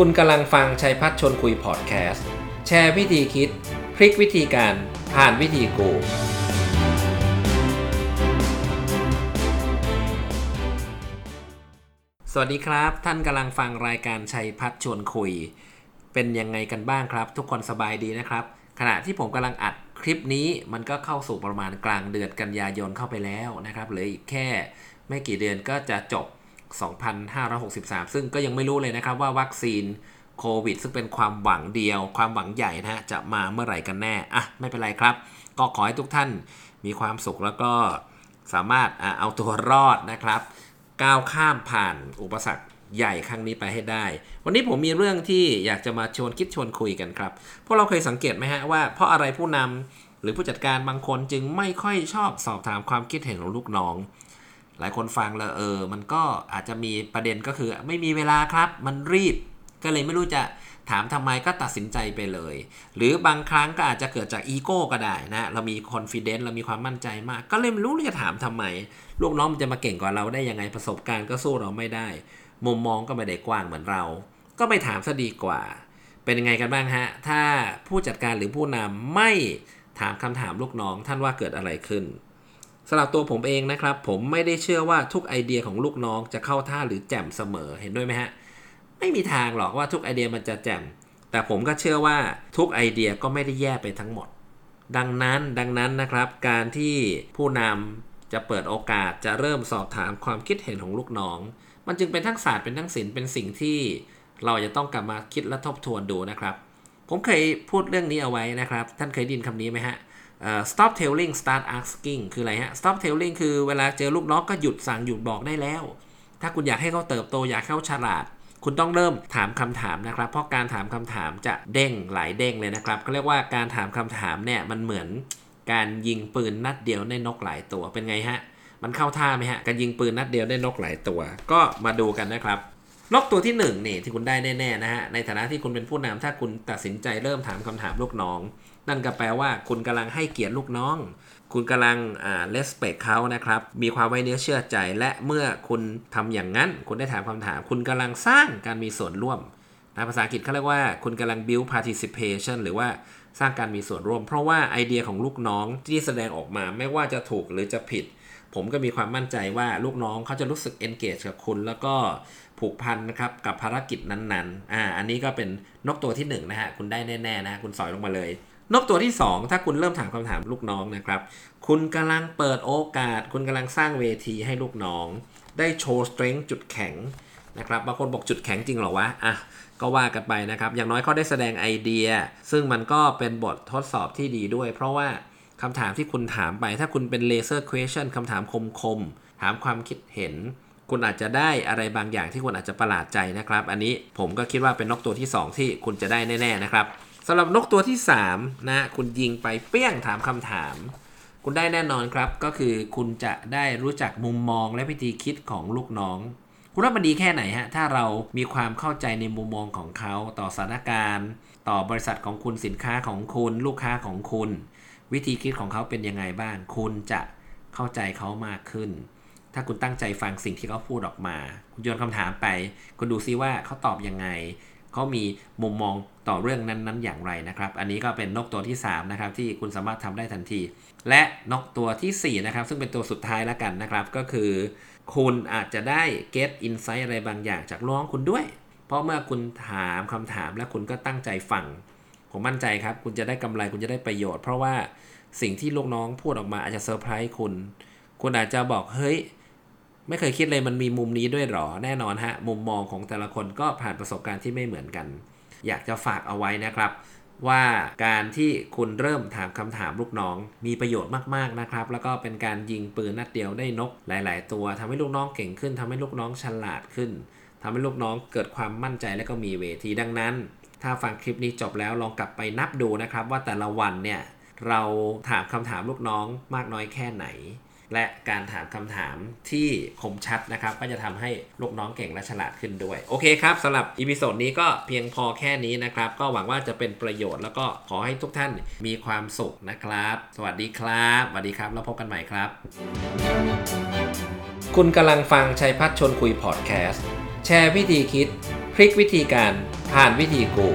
คุณกำลังฟังชัยพัฒน์ชนคุยพอดแคสต์ แชร์วิธีคิด พลิกวิธีการผ่านวิธีกู สวัสดีครับ ท่านกำลังฟังรายการชัยพัฒน์ชวนคุย เป็นยังไงกันบ้างครับ ทุกคนสบายดีนะครับ ขณะที่ผมกำลังอัดคลิปนี้มันก็เข้าสู่ประมาณกลางเดือนกันยายนเข้าไปแล้วนะครับเหลืออีกแค่ ไม่กี่เดือนก็จะจบ 2563 ซึ่งก็ยังไม่รู้เลยนะครับว่าวัคซีนโควิด ซึ่งเป็นความหวังเดียว ความหวังใหญ่นะฮะจะมาเมื่อไหร่กันแน่อะไม่เป็นไรครับ ก็ขอให้ทุกท่านมีความสุขแล้วก็สามารถเอาตัวรอดนะครับ ก้าวข้ามผ่านอุปสรรคใหญ่ครั้งนี้ไปให้ได้ วันนี้ผมมีเรื่องที่อยากจะมาชวนคิดชวนคุยกันครับ พวกเราเคยสังเกตไหมฮะว่าเพราะอะไรผู้นำหรือผู้จัดการบางคนจึงไม่ค่อยชอบสอบถามความคิดเห็นของลูกน้อง หลายคนฟังแล้วเออ มันก็อาจจะมีประเด็นก็คือ ไม่มีเวลาครับ มันรีบ ก็เลยไม่รู้จะถามทำไมก็ตัดสินใจไปเลย หรือบางครั้งก็อาจจะเกิดจากอีโก้ก็ได้นะ เรามีคอนฟ idence เรามีความมั่นใจมาก ก็เลยไม่รู้จะถามทำไม ลูกน้องมันจะมาเก่งกว่าเราได้ยังไงประสบการณ์ก็สู้เราไม่ได้ มุมมองก็ไม่ได้กว้างเหมือนเรา ก็ไม่ถามซะดีกว่า เป็นยังไงกันบ้างฮะ ถ้าผู้จัดการหรือผู้นำไม่ถามคำถามลูกน้องท่านว่าเกิดอะไรขึ้น สำหรับตัวผมเองนะครับ ผมไม่ได้เชื่อว่าทุกไอเดียของลูกน้องจะเข้าท่าหรือแจ่มเสมอเห็นด้วยไหมฮะ ไม่มีทางหรอกว่าทุกไอเดียมันจะแจ่ม แต่ผมก็เชื่อว่าทุกไอเดียก็ไม่ได้แย่ไปทั้งหมด ดังนั้นดังนั้นนะครับ การที่ผู้นำจะเปิดโอกาสจะเริ่มสอบถามความคิดเห็นของลูกน้อง มันจึงเป็นทั้งศาสตร์เป็นทั้งศิลป์เป็นสิ่งที่เราจะต้องกลับมาคิดและทบทวนดูนะครับ ผมเคยพูดเรื่องนี้เอาไว้นะครับ ท่านเคยดินคำนี้ไหมฮะ stop telling start asking คืออะไรฮะ stop telling คือเวลาเจอลูกน้องก็หยุดสั่งหยุดบอกได้แล้ว ถ้าคุณอยากให้เขาเติบโตอยากให้าฉลาด คุณต้องเริ่มถามคำถามนะครับ เพราะการถามคำถามจะเด้งหลายเด้งเลยนะครับเขาเรียกว่าการถามคำถามเนี่ยมันเหมือนการยิงปืนนัดเดียวได้นกหลายตัวเป็นไงฮะ มันเข้าท่าไหมฮะ การยิงปืนนัดเดียวได้นกหลายตัว ก็มาดูกันนะครับ นกตัวที่1นี่ที่คุณได้แน่ๆนะฮะในฐานะที่คุณเป็นผู้นำถ้าคุณตัดสินใจเริ่มถามคำถามลูกน้อง นั่นก็แปลว่าคุณกำลังให้เกียรติลูกน้อง คุณกำลังอ่า respect เขานะครับมีความไว้เนื้อเชื่อใจ และเมื่อคุณทำอย่างนั้น คุณได้ถามคำถาม คุณกำลังสร้างการมีส่วนร่วมนะภาษาอังกฤษเขาเรียกว่าคุณกำลัง build participation หรือว่าสร้างการมีส่วนร่วม เพราะว่าไอเดียของลูกน้องที่แสดงออกมาไม่ว่าจะถูกหรือจะผิด ผมก็มีความมั่นใจว่าลูกน้องเขาจะรู้สึก engage กับคุณ แล้วก็ผูกพันนะครับกับภารกิจนั้นๆ อ่า อันนี้ก็เป็นนกตัวที่1นนะฮะ คุณได้แน่ๆนะคุณสอยลงมาเลย นกตัวที่ 2 ถ้าคุณเริ่มถามคำถามลูกน้องนะครับ คุณกำลังเปิดโอกาส คุณกำลังสร้างเวทีให้ลูกน้อง ได้โชว์ strength จุดแข็งนะครับบางคนบอกจุดแข็งจริงหรอวะ อะ ก็ว่ากันไปนะครับ อย่างน้อยเขาได้แสดงไอเดีย ซึ่งมันก็เป็นบททดสอบที่ดีด้วย เพราะว่า คำถามที่คุณถามไป ถ้าคุณเป็น laser question คำถามคมๆ ถามความคิดเห็น คุณอาจจะได้อะไรบางอย่างที่คุณอาจจะประหลาดใจนะครับ อันนี้ผมก็คิดว่าเป็นนกตัวที่ 2 ที่คุณจะได้แน่ๆนะครับสำหรับนกตัวที่ 3 นะคุณยิงไปเปี้ยงถามคำถาม คุณได้แน่นอนครับ ก็คือคุณจะได้รู้จักมุมมองและวิธีคิดของลูกน้องคุณว่ามันดีแค่ไหนฮะ ถ้าเรามีความเข้าใจในมุมมองของเขา ต่อสถานการณ์ ต่อบริษัทของคุณสินค้าของคุณ ลูกค้าของคุณ วิธีคิดของเขาเป็นยังไงบ้าง คุณจะเข้าใจเขามากขึ้น ถ้าคุณตั้งใจฟังสิ่งที่เขาพูดออกมา คุณโยนคำถามไป คุณดูซิว่าเขาตอบยังไง เขามีมุมมองต่อเรื่องนั้นๆ อย่างไรนะครับ อันนี้ก็เป็นนกตัวที่ 3 นะครับ ที่คุณสามารถทำได้ทันที และนกตัวทีสี่ 4 นะครับ ซึ่งเป็นตัวสุดท้ายแล้วกันนะครับ ก็คือ คุณอาจจะได้ get insight อะไรบางอย่างจากน้องคุณด้วย เพราะเมื่อคุณถามคำถามและคุณก็ตั้งใจฟัง ผมมั่นใจครับ คุณจะได้กำไรคุณจะได้ประโยชน์ เพราะว่าสิ่งที่ลูกน้องพูดออกมาอาจจะเซอร์ไพรส์คุณ คุณอาจจะบอกเฮ้ย ไม่เคยคิดเลยมันมีมุมนี้ด้วยหรอ แน่นอนฮะ มุมมองของแต่ละคนก็ผ่านประสบการณ์ที่ไม่เหมือนกัน อยากจะฝากเอาไว้นะครับ ว่าการที่คุณเริ่มถามคำถามลูกน้อง มีประโยชน์มากๆนะครับ แล้วก็เป็นการยิงปืนนัดเดียวได้นกหลาย ๆ ตัวทำให้ลูกน้องเก่งขึ้นทำให้ลูกน้องฉลาดขึ้นทำให้ลูกน้องเกิดความมั่นใจและก็มีเวทีดังนั้น ถ้าฟังคลิปนี้จบแล้วลองกลับไปนับดูนะครับว่าแต่ละวันเนี่ยเราถามคำถามลูกน้องมากน้อยแค่ไหน และการถามคำถามที่คมชัดนะครับ ก็จะทำให้ลูกน้องเก่งและฉลาดขึ้นด้วย โอเคครับสำหรับ episode นี้ก็เพียงพอแค่นี้นะครับ ก็หวังว่าจะเป็นประโยชน์แล้วก็ขอให้ทุกท่านมีความสุขนะครับ สวัสดีครับสวัสดีครับ แล้วพบกันใหม่ครับ คุณกำลังฟังชัยพัฒน์ชนคุยพอดแคสต์ แชร์วิธีคิด พลิกวิธีการผ่านวิธีกู